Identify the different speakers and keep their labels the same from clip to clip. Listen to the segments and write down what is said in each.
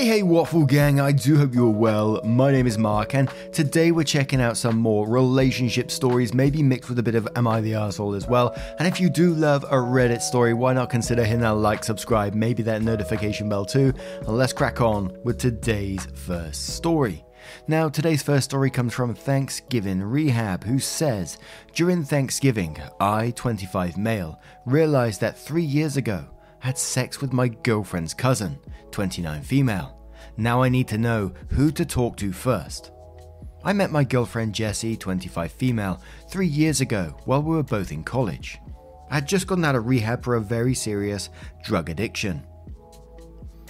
Speaker 1: Hey, hey, Waffle Gang, I do hope you're well. My name is Mark, and today we're checking out some more relationship stories, maybe mixed with a bit of Am I the Asshole as well. And if you do love a Reddit story, why not consider hitting that like, subscribe, maybe that notification bell too? And let's crack on with today's first story. Now, today's first story comes from Thanksgiving Rehab, who says During Thanksgiving, I, 25 male, realized that three years ago, had sex with my girlfriend's cousin, 29 female. Now I need to know who to talk to first. I met my girlfriend Jessie, 25 female, three years ago while we were both in college. I had just gotten out of rehab for a very serious drug addiction.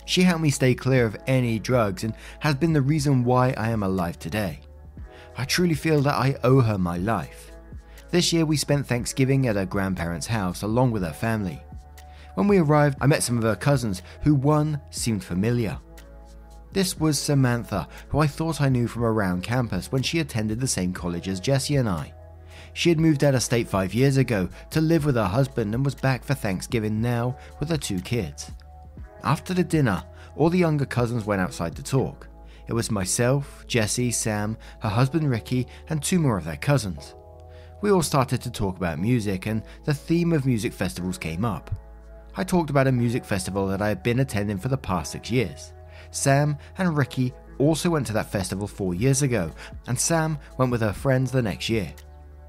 Speaker 1: She helped me stay clear of any drugs and has been the reason why I am alive today. I truly feel that I owe her my life. This year we spent Thanksgiving at her grandparents' house along with her family. When we arrived, I met some of her cousins, who one seemed familiar. This was Samantha, who I thought I knew from around campus when she attended the same college as Jessie and I. She had moved out of state five years ago to live with her husband and was back for Thanksgiving now with her two kids. After the dinner, all the younger cousins went outside to talk. It was myself, Jessie, Sam, her husband Ricky, and two more of their cousins. We all started to talk about music, and the theme of music festivals came up. I talked about a music festival that I had been attending for the past six years. Sam and Ricky also went to that festival four years ago, and Sam went with her friends the next year.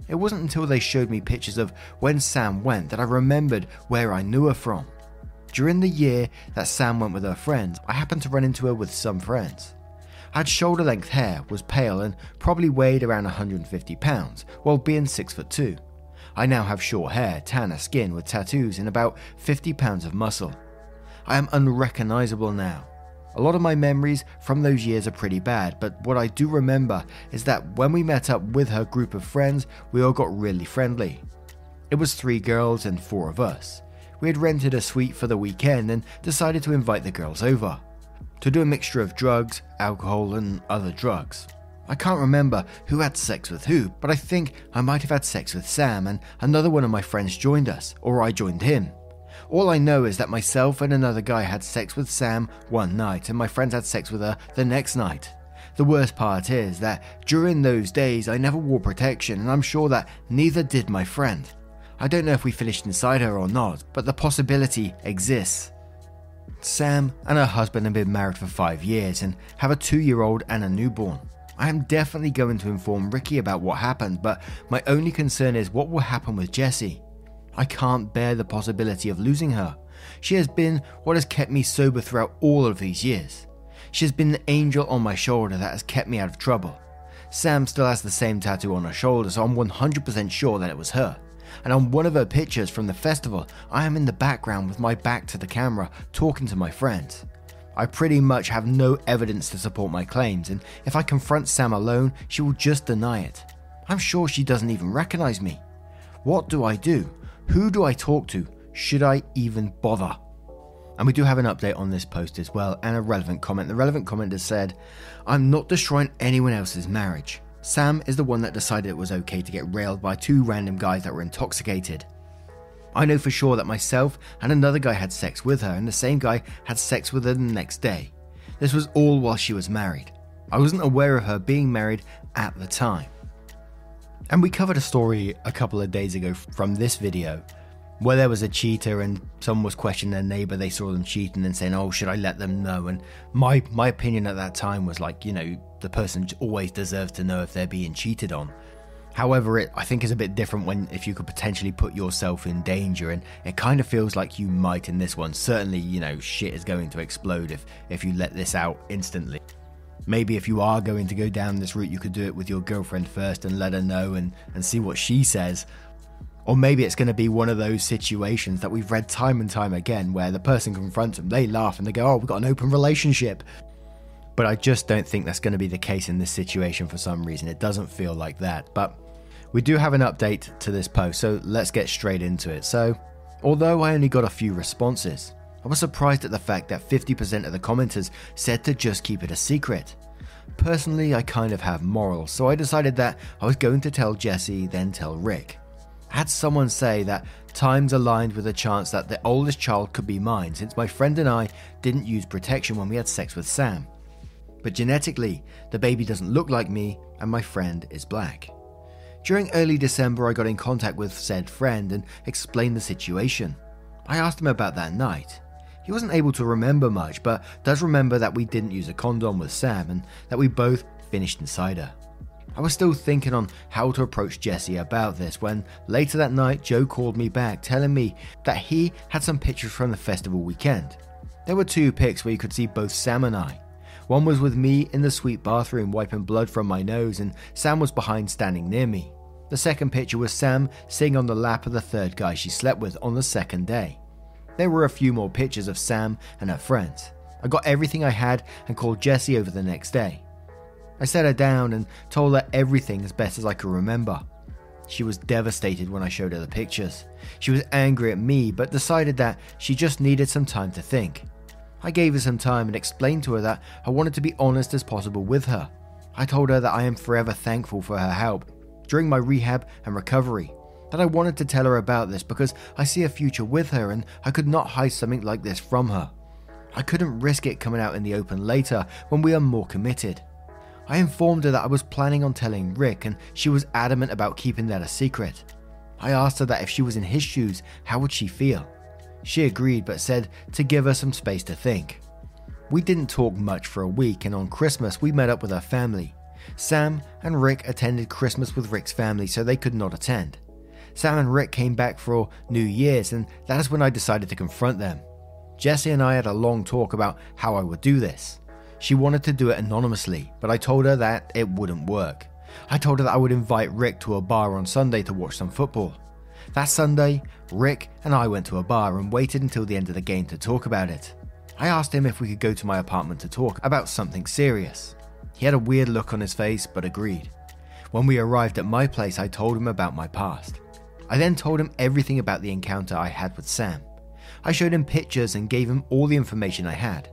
Speaker 1: It wasn't until they showed me pictures of when Sam went that I remembered where I knew her from. During the year that Sam went with her friends, I happened to run into her with some friends. I had shoulder length hair, was pale, and probably weighed around 150 pounds, while being 6 foot 2. I now have short hair, tanner skin with tattoos, and about 50 pounds of muscle. I am unrecognizable now. A lot of my memories from those years are pretty bad, but what I do remember is that when we met up with her group of friends, we all got really friendly. It was three girls and four of us. We had rented a suite for the weekend and decided to invite the girls over to do a mixture of drugs, alcohol, and other drugs. I can't remember who had sex with who, but I think I might have had sex with Sam and another one of my friends joined us, or I joined him. All I know is that myself and another guy had sex with Sam one night and my friends had sex with her the next night. The worst part is that during those days I never wore protection and I'm sure that neither did my friend. I don't know if we finished inside her or not, but the possibility exists. Sam and her husband have been married for five years and have a two year old and a newborn. I am definitely going to inform Ricky about what happened, but my only concern is what will happen with Jessie. I can't bear the possibility of losing her. She has been what has kept me sober throughout all of these years. She has been the angel on my shoulder that has kept me out of trouble. Sam still has the same tattoo on her shoulder, so I'm 100% sure that it was her. And on one of her pictures from the festival, I am in the background with my back to the camera talking to my friends. I pretty much have no evidence to support my claims, and if I confront Sam alone, she will just deny it. I'm sure she doesn't even recognize me. What do I do? Who do I talk to? Should I even bother? And we do have an update on this post as well, and a relevant comment. The relevant comment has said, I'm not destroying anyone else's marriage. Sam is the one that decided it was okay to get railed by two random guys that were intoxicated. I know for sure that myself and another guy had sex with her, and the same guy had sex with her the next day. This was all while she was married. I wasn't aware of her being married at the time. And we covered a story a couple of days ago from this video where there was a cheater and someone was questioning their neighbor, they saw them cheating and saying, Oh, should I let them know? And my my opinion at that time was like, you know, the person always deserves to know if they're being cheated on. However, it I think is a bit different when if you could potentially put yourself in danger, and it kind of feels like you might in this one. Certainly, you know, shit is going to explode if if you let this out instantly. Maybe if you are going to go down this route, you could do it with your girlfriend first and let her know and, and see what she says. Or maybe it's going to be one of those situations that we've read time and time again where the person confronts them, they laugh and they go, Oh, we've got an open relationship. But I just don't think that's going to be the case in this situation for some reason. It doesn't feel like that. But we do have an update to this post, so let's get straight into it. So, although I only got a few responses, I was surprised at the fact that 50% of the commenters said to just keep it a secret. Personally, I kind of have morals, so I decided that I was going to tell Jesse, then tell Rick. I had someone say that times aligned with a chance that the oldest child could be mine since my friend and I didn't use protection when we had sex with Sam. But genetically, the baby doesn't look like me and my friend is black. During early December, I got in contact with said friend and explained the situation. I asked him about that night. He wasn't able to remember much, but does remember that we didn't use a condom with Sam and that we both finished inside her. I was still thinking on how to approach Jesse about this when later that night Joe called me back telling me that he had some pictures from the festival weekend. There were two pics where you could see both Sam and I. One was with me in the suite bathroom wiping blood from my nose, and Sam was behind standing near me. The second picture was Sam sitting on the lap of the third guy she slept with on the second day. There were a few more pictures of Sam and her friends. I got everything I had and called Jessie over the next day. I sat her down and told her everything as best as I could remember. She was devastated when I showed her the pictures. She was angry at me, but decided that she just needed some time to think. I gave her some time and explained to her that I wanted to be honest as possible with her. I told her that I am forever thankful for her help during my rehab and recovery, that I wanted to tell her about this because I see a future with her and I could not hide something like this from her. I couldn't risk it coming out in the open later when we are more committed. I informed her that I was planning on telling Rick, and she was adamant about keeping that a secret. I asked her that if she was in his shoes, how would she feel? She agreed, but said to give her some space to think. We didn't talk much for a week, and on Christmas, we met up with her family. Sam and Rick attended Christmas with Rick's family, so they could not attend. Sam and Rick came back for New Year's, and that is when I decided to confront them. Jesse and I had a long talk about how I would do this. She wanted to do it anonymously, but I told her that it wouldn't work. I told her that I would invite Rick to a bar on Sunday to watch some football. That Sunday, Rick and I went to a bar and waited until the end of the game to talk about it. I asked him if we could go to my apartment to talk about something serious. He had a weird look on his face but agreed. When we arrived at my place, I told him about my past. I then told him everything about the encounter I had with Sam. I showed him pictures and gave him all the information I had.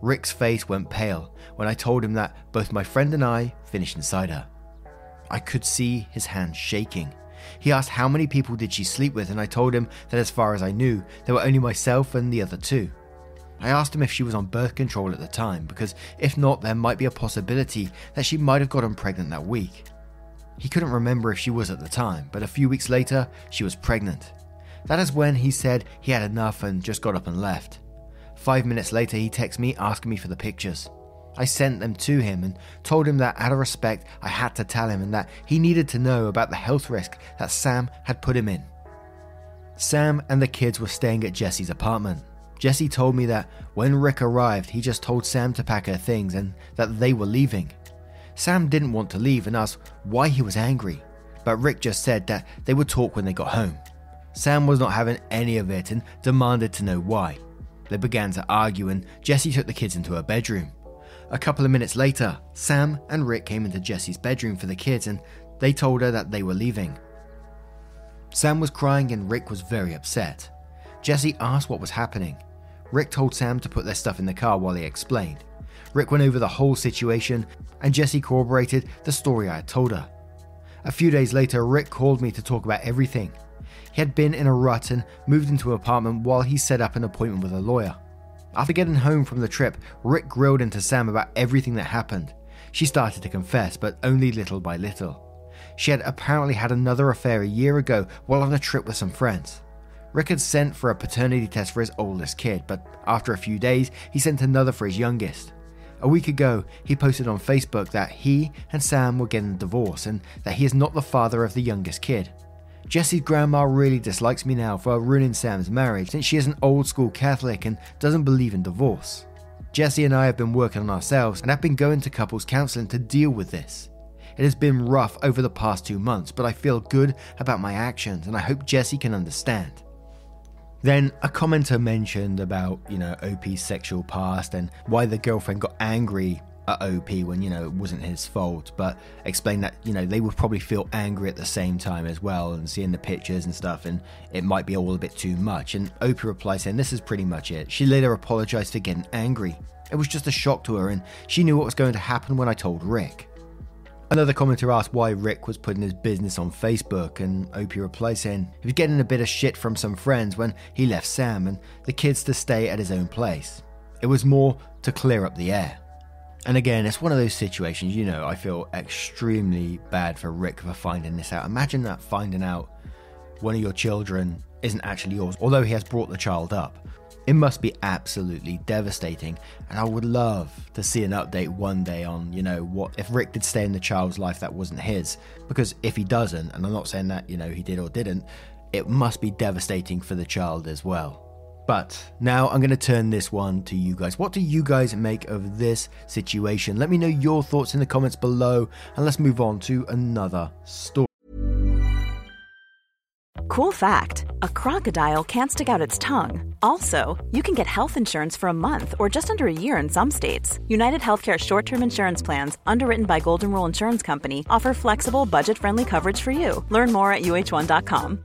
Speaker 1: Rick's face went pale when I told him that both my friend and I finished inside her. I could see his hands shaking. He asked how many people did she sleep with, and I told him that as far as I knew, there were only myself and the other two. I asked him if she was on birth control at the time, because if not, there might be a possibility that she might have gotten pregnant that week. He couldn't remember if she was at the time, but a few weeks later, she was pregnant. That is when he said he had enough and just got up and left. Five minutes later, he texted me asking me for the pictures. I sent them to him and told him that out of respect, I had to tell him and that he needed to know about the health risk that Sam had put him in. Sam and the kids were staying at Jesse's apartment. Jesse told me that when Rick arrived, he just told Sam to pack her things and that they were leaving. Sam didn't want to leave and asked why he was angry, but Rick just said that they would talk when they got home. Sam was not having any of it and demanded to know why. They began to argue, and Jesse took the kids into her bedroom. A couple of minutes later, Sam and Rick came into Jesse's bedroom for the kids, and they told her that they were leaving. Sam was crying, and Rick was very upset. Jesse asked what was happening. Rick told Sam to put their stuff in the car while he explained. Rick went over the whole situation, and Jesse corroborated the story I had told her. A few days later, Rick called me to talk about everything. He had been in a rut and moved into an apartment while he set up an appointment with a lawyer. After getting home from the trip, Rick grilled into Sam about everything that happened. She started to confess, but only little by little. She had apparently had another affair a year ago while on a trip with some friends. Rick had sent for a paternity test for his oldest kid, but after a few days, he sent another for his youngest. A week ago, he posted on Facebook that he and Sam were getting a divorce and that he is not the father of the youngest kid. Jesse's grandma really dislikes me now for ruining Sam's marriage since she is an old school Catholic and doesn't believe in divorce. Jesse and I have been working on ourselves and have been going to couples counseling to deal with this. It has been rough over the past two months, but I feel good about my actions and I hope Jesse can understand. Then a commenter mentioned about, you know, OP's sexual past and why the girlfriend got angry at OP when, you know, it wasn't his fault, but explained that, you know, they would probably feel angry at the same time as well and seeing the pictures and stuff, and it might be all a bit too much. And OP replied saying, This is pretty much it. She later apologized for getting angry. It was just a shock to her, and she knew what was going to happen when I told Rick. Another commenter asked why Rick was putting his business on Facebook, and OP replied saying he was getting a bit of shit from some friends when he left Sam and the kids to stay at his own place. It was more to clear up the air. And again, it's one of those situations, you know, I feel extremely bad for Rick for finding this out. Imagine that finding out one of your children isn't actually yours, although he has brought the child up. It must be absolutely devastating, and I would love to see an update one day on, you know, what if Rick did stay in the child's life that wasn't his. Because if he doesn't, and I'm not saying that, you know, he did or didn't, it must be devastating for the child as well. But now I'm going to turn this one to you guys. What do you guys make of this situation? Let me know your thoughts in the comments below, and let's move on to another story.
Speaker 2: Cool fact a crocodile can't stick out its tongue. Also, you can get health insurance for a month or just under a year in some states. United Healthcare short term insurance plans, underwritten by Golden Rule Insurance Company, offer flexible, budget friendly coverage for you. Learn more at uh1.com.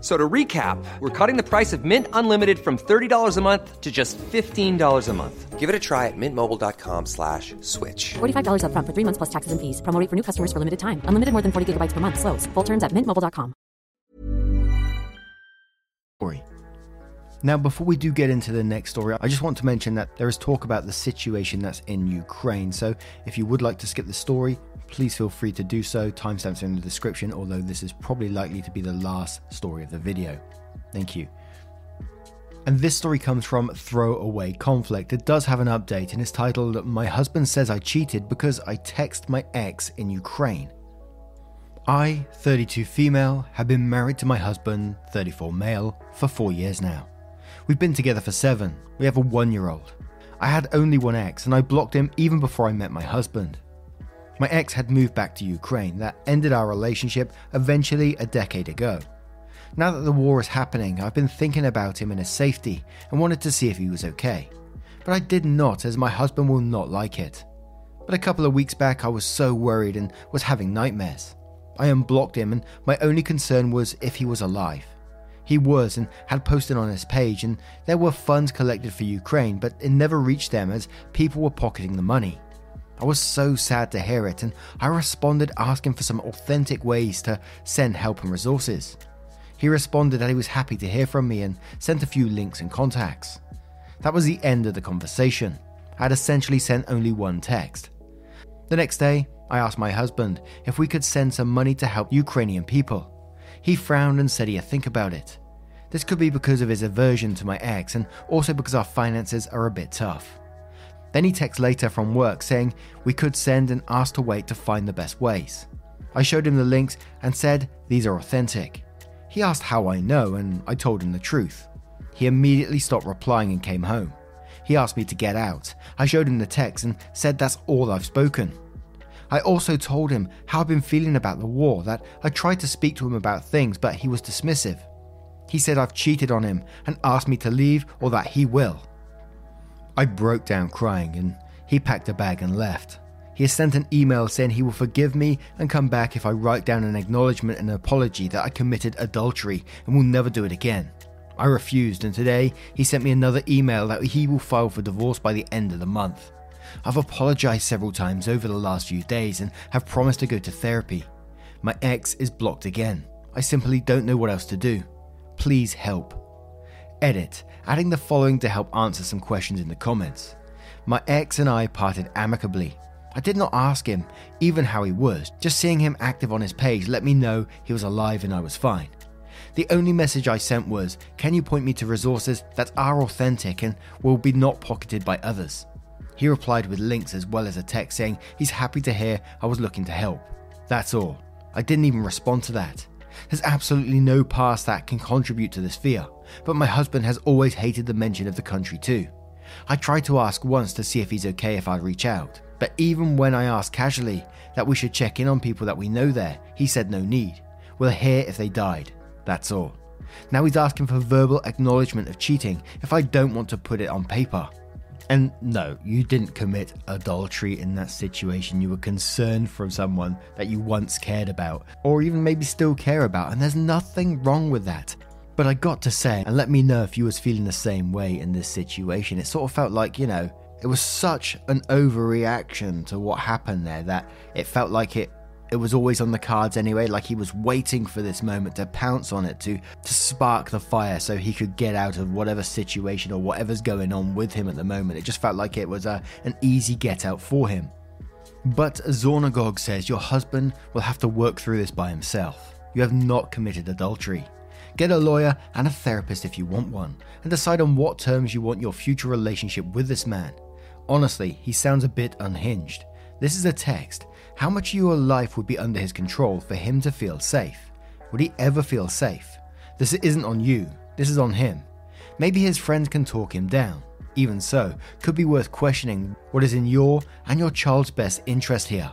Speaker 3: So to recap, we're cutting the price of Mint Unlimited from $30 a month to just $15 a month. Give it a try at mintmobile.com slash switch.
Speaker 4: $45 upfront for three months plus taxes and fees. Promo rate for new customers for limited time. Unlimited more than 40 gigabytes per month. Slows. Full terms at mintmobile.com.
Speaker 1: Story. Now, before we do get into the next story, I just want to mention that there is talk about the situation that's in Ukraine. So, if you would like to skip the story, please feel free to do so. Timestamps are in the description, although this is probably likely to be the last story of the video. Thank you. And this story comes from Throwaway Conflict. It does have an update and it's titled My Husband Says I Cheated Because I Text My Ex in Ukraine. I, 32 female, have been married to my husband, 34 male, for four years now. We've been together for seven. We have a one year old. I had only one ex and I blocked him even before I met my husband. My ex had moved back to Ukraine. That ended our relationship eventually a decade ago. Now that the war is happening, I've been thinking about him and his safety and wanted to see if he was okay. But I did not, as my husband will not like it. But a couple of weeks back, I was so worried and was having nightmares. I unblocked him, and my only concern was if he was alive. He was and had posted on his page, and there were funds collected for Ukraine, but it never reached them as people were pocketing the money. I was so sad to hear it, and I responded asking for some authentic ways to send help and resources. He responded that he was happy to hear from me and sent a few links and contacts. That was the end of the conversation. I had essentially sent only one text. The next day, I asked my husband if we could send some money to help Ukrainian people. He frowned and said he'd think about it. This could be because of his aversion to my ex and also because our finances are a bit tough. Then he texts later from work saying we could send and asked to wait to find the best ways. I showed him the links and said these are authentic. He asked how I know, and I told him the truth. He immediately stopped replying and came home. He asked me to get out. I showed him the text and said that's all I've spoken. I also told him how I've been feeling about the war, that I tried to speak to him about things, but he was dismissive. He said I've cheated on him and asked me to leave or that he will. I broke down crying and he packed a bag and left. He has sent an email saying he will forgive me and come back if I write down an acknowledgement and an apology that I committed adultery and will never do it again. I refused, and today he sent me another email that he will file for divorce by the end of the month. I've apologized several times over the last few days and have promised to go to therapy. My ex is blocked again. I simply don't know what else to do. Please help. Edit adding the following to help answer some questions in the comments. My ex and I parted amicably. I did not ask him even how he was, just seeing him active on his page let me know he was alive and I was fine. The only message I sent was Can you point me to resources that are authentic and will be not pocketed by others? He replied with links as well as a text saying he's happy to hear I was looking to help. That's all. I didn't even respond to that. There's absolutely no past that can contribute to this fear, but my husband has always hated the mention of the country too. I tried to ask once to see if he's okay if I reach out, but even when I asked casually that we should check in on people that we know there, he said no need. We'll hear if they died. That's all. Now he's asking for verbal acknowledgement of cheating if I don't want to put it on paper. And no, you didn't commit adultery in that situation. You were concerned for someone that you once cared about, or even maybe still care about, and there's nothing wrong with that. But I got to say, and let me know if you was feeling the same way in this situation. It sort of felt like, you know, it was such an overreaction to what happened there that it felt like it it was always on the cards anyway, like he was waiting for this moment to pounce on it, to, to spark the fire so he could get out of whatever situation or whatever's going on with him at the moment. It just felt like it was a, an easy get out for him. But Zornagog says your husband will have to work through this by himself. You have not committed adultery. Get a lawyer and a therapist if you want one, and decide on what terms you want your future relationship with this man. Honestly, he sounds a bit unhinged. This is a text, how much of your life would be under his control for him to feel safe? Would he ever feel safe? This isn't on you, this is on him. Maybe his friends can talk him down. Even so, could be worth questioning what is in your and your child's best interest here.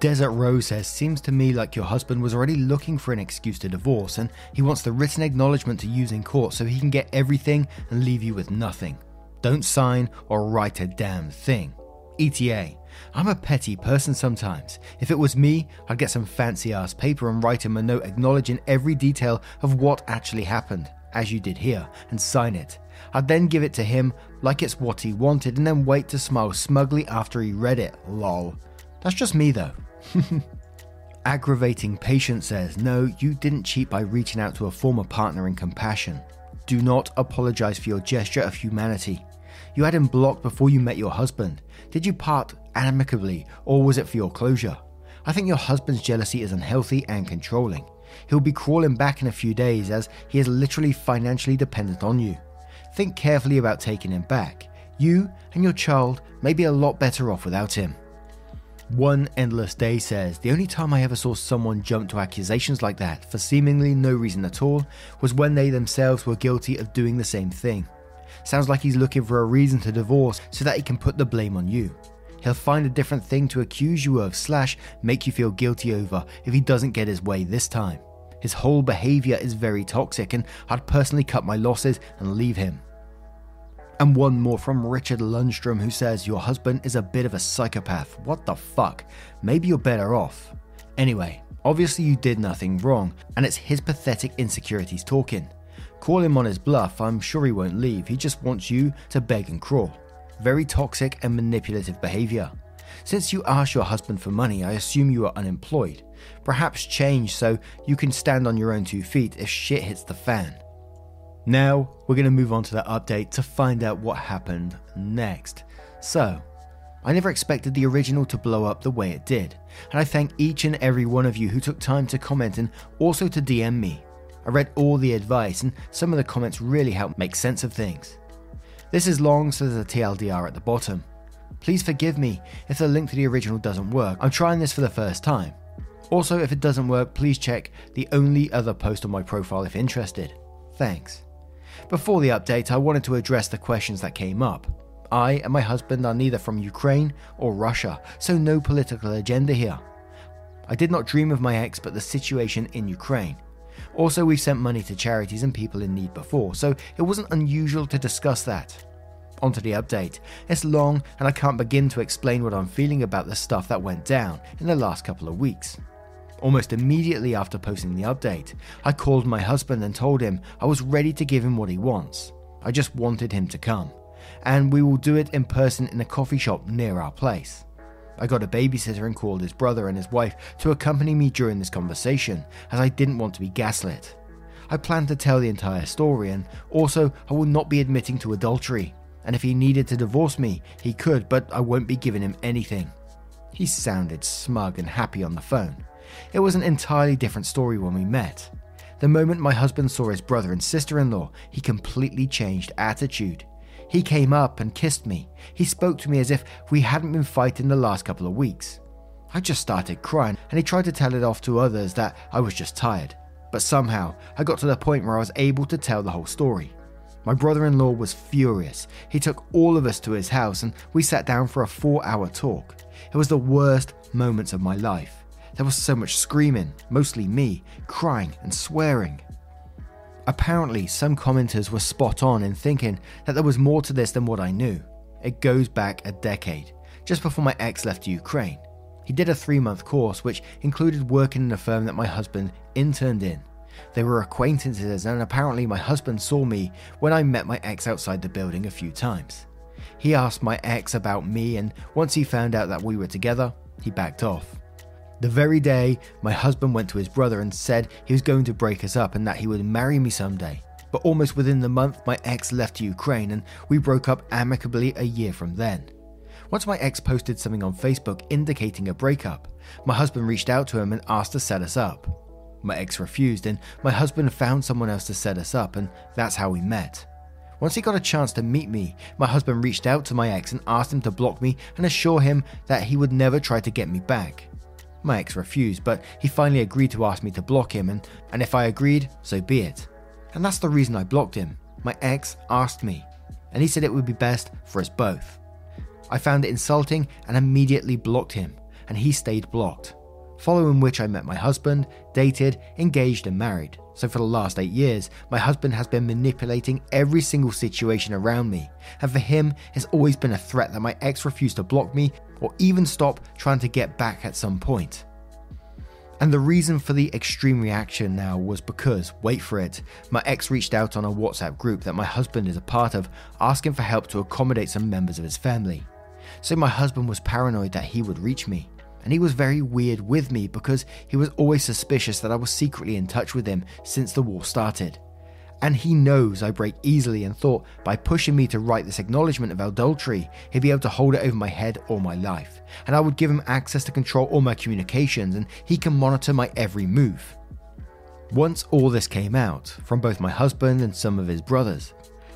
Speaker 1: Desert Rose says, Seems to me like your husband was already looking for an excuse to divorce and he wants the written acknowledgement to use in court so he can get everything and leave you with nothing. Don't sign or write a damn thing. ETA. I'm a petty person sometimes. If it was me, I'd get some fancy ass paper and write him a note acknowledging every detail of what actually happened, as you did here, and sign it. I'd then give it to him like it's what he wanted and then wait to smile smugly after he read it. Lol. That's just me though. Aggravating patient says, No, you didn't cheat by reaching out to a former partner in compassion. Do not apologize for your gesture of humanity. You had him blocked before you met your husband. Did you part amicably, or was it for your closure? I think your husband's jealousy is unhealthy and controlling. He'll be crawling back in a few days as he is literally financially dependent on you. Think carefully about taking him back. You and your child may be a lot better off without him. One Endless Day says The only time I ever saw someone jump to accusations like that for seemingly no reason at all was when they themselves were guilty of doing the same thing. Sounds like he's looking for a reason to divorce so that he can put the blame on you. He'll find a different thing to accuse you of, slash, make you feel guilty over if he doesn't get his way this time. His whole behaviour is very toxic, and I'd personally cut my losses and leave him. And one more from Richard Lundstrom who says, Your husband is a bit of a psychopath. What the fuck? Maybe you're better off. Anyway, obviously you did nothing wrong, and it's his pathetic insecurities talking. Call him on his bluff, I'm sure he won't leave, he just wants you to beg and crawl. Very toxic and manipulative behavior. Since you asked your husband for money, I assume you are unemployed. Perhaps change so you can stand on your own two feet if shit hits the fan. Now, we're going to move on to that update to find out what happened next. So, I never expected the original to blow up the way it did, and I thank each and every one of you who took time to comment and also to DM me. I read all the advice, and some of the comments really helped make sense of things. This is long, so there's a TLDR at the bottom. Please forgive me if the link to the original doesn't work. I'm trying this for the first time. Also, if it doesn't work, please check the only other post on my profile if interested. Thanks. Before the update, I wanted to address the questions that came up. I and my husband are neither from Ukraine or Russia, so no political agenda here. I did not dream of my ex, but the situation in Ukraine. Also, we've sent money to charities and people in need before, so it wasn't unusual to discuss that. Onto the update. It's long, and I can't begin to explain what I'm feeling about the stuff that went down in the last couple of weeks. Almost immediately after posting the update, I called my husband and told him I was ready to give him what he wants. I just wanted him to come. And we will do it in person in a coffee shop near our place. I got a babysitter and called his brother and his wife to accompany me during this conversation, as I didn't want to be gaslit. I planned to tell the entire story, and also I will not be admitting to adultery. And if he needed to divorce me, he could, but I won't be giving him anything. He sounded smug and happy on the phone. It was an entirely different story when we met. The moment my husband saw his brother and sister in law, he completely changed attitude. He came up and kissed me. He spoke to me as if we hadn't been fighting the last couple of weeks. I just started crying, and he tried to tell it off to others that I was just tired. But somehow, I got to the point where I was able to tell the whole story. My brother in law was furious. He took all of us to his house and we sat down for a four hour talk. It was the worst moments of my life. There was so much screaming, mostly me, crying and swearing. Apparently, some commenters were spot on in thinking that there was more to this than what I knew. It goes back a decade, just before my ex left Ukraine. He did a three month course, which included working in a firm that my husband interned in. They were acquaintances, and apparently, my husband saw me when I met my ex outside the building a few times. He asked my ex about me, and once he found out that we were together, he backed off. The very day, my husband went to his brother and said he was going to break us up and that he would marry me someday. But almost within the month, my ex left Ukraine and we broke up amicably a year from then. Once my ex posted something on Facebook indicating a breakup, my husband reached out to him and asked to set us up. My ex refused, and my husband found someone else to set us up, and that's how we met. Once he got a chance to meet me, my husband reached out to my ex and asked him to block me and assure him that he would never try to get me back. My ex refused, but he finally agreed to ask me to block him, and, and if I agreed, so be it. And that's the reason I blocked him. My ex asked me, and he said it would be best for us both. I found it insulting and immediately blocked him, and he stayed blocked. Following which, I met my husband, dated, engaged, and married. So, for the last eight years, my husband has been manipulating every single situation around me, and for him, it's always been a threat that my ex refused to block me or even stop trying to get back at some point. And the reason for the extreme reaction now was because, wait for it, my ex reached out on a WhatsApp group that my husband is a part of, asking for help to accommodate some members of his family. So my husband was paranoid that he would reach me. And he was very weird with me because he was always suspicious that I was secretly in touch with him since the war started. And he knows I break easily and thought by pushing me to write this acknowledgement of adultery, he'd be able to hold it over my head all my life. And I would give him access to control all my communications and he can monitor my every move. Once all this came out, from both my husband and some of his brothers,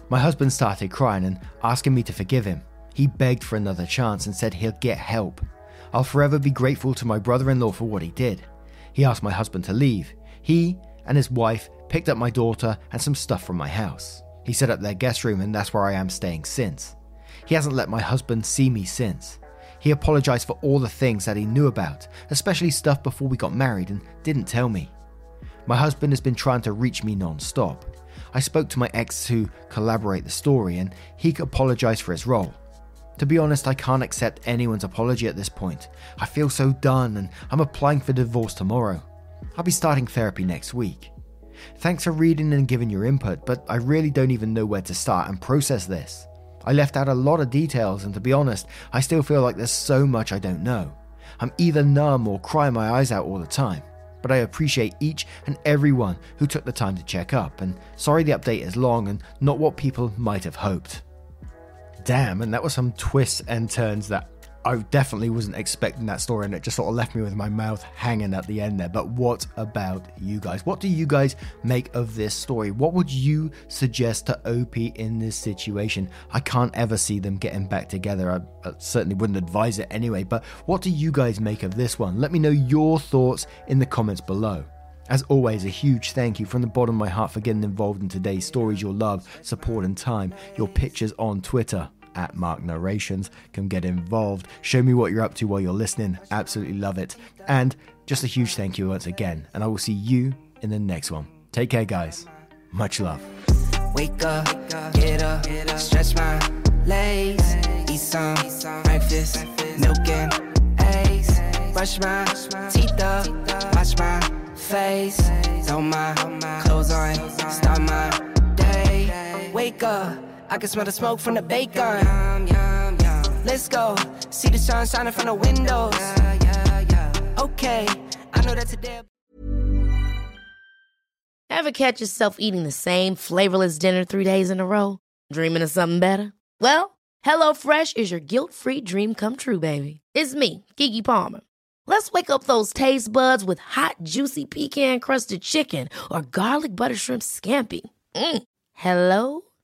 Speaker 1: my husband started crying and asking me to forgive him. He begged for another chance and said he'll get help. I'll forever be grateful to my brother in law for what he did. He asked my husband to leave. He and his wife picked up my daughter and some stuff from my house. He set up their guest room, and that's where I am staying since. He hasn't let my husband see me since. He apologized for all the things that he knew about, especially stuff before we got married, and didn't tell me. My husband has been trying to reach me non stop. I spoke to my ex to collaborate the story, and he apologized for his role. To be honest, I can't accept anyone's apology at this point. I feel so done and I'm applying for divorce tomorrow. I'll be starting therapy next week. Thanks for reading and giving your input, but I really don't even know where to start and process this. I left out a lot of details, and to be honest, I still feel like there's so much I don't know. I'm either numb or crying my eyes out all the time. But I appreciate each and everyone who took the time to check up, and sorry the update is long and not what people might have hoped damn, and that was some twists and turns that I definitely wasn't expecting that story, and it just sort of left me with my mouth hanging at the end there. But what about you guys? What do you guys make of this story? What would you suggest to OP in this situation? I can't ever see them getting back together. I, I certainly wouldn't advise it anyway. But what do you guys make of this one? Let me know your thoughts in the comments below. As always, a huge thank you from the bottom of my heart for getting involved in today's stories. Your love, support, and time. Your pictures on Twitter at Mark Narrations. Come get involved. Show me what you're up to while you're listening. Absolutely love it. And just a huge thank you once again. And I will see you in the next one. Take care, guys. Much love. Wake up, get up, stretch my legs, eat some breakfast, milk and eggs, brush my teeth up, wash my face. Throw my clothes on, start my day. Wake up, I can smell the smoke from the bacon. Let's go, see the sun shining from the windows. Okay, I know that today.
Speaker 5: Ever catch yourself eating the same flavorless dinner three days in a row? Dreaming of something better? Well, HelloFresh is your guilt free dream come true, baby. It's me, Keke Palmer. Let's wake up those taste buds with hot, juicy pecan crusted chicken or garlic butter shrimp scampi. Mm. Hello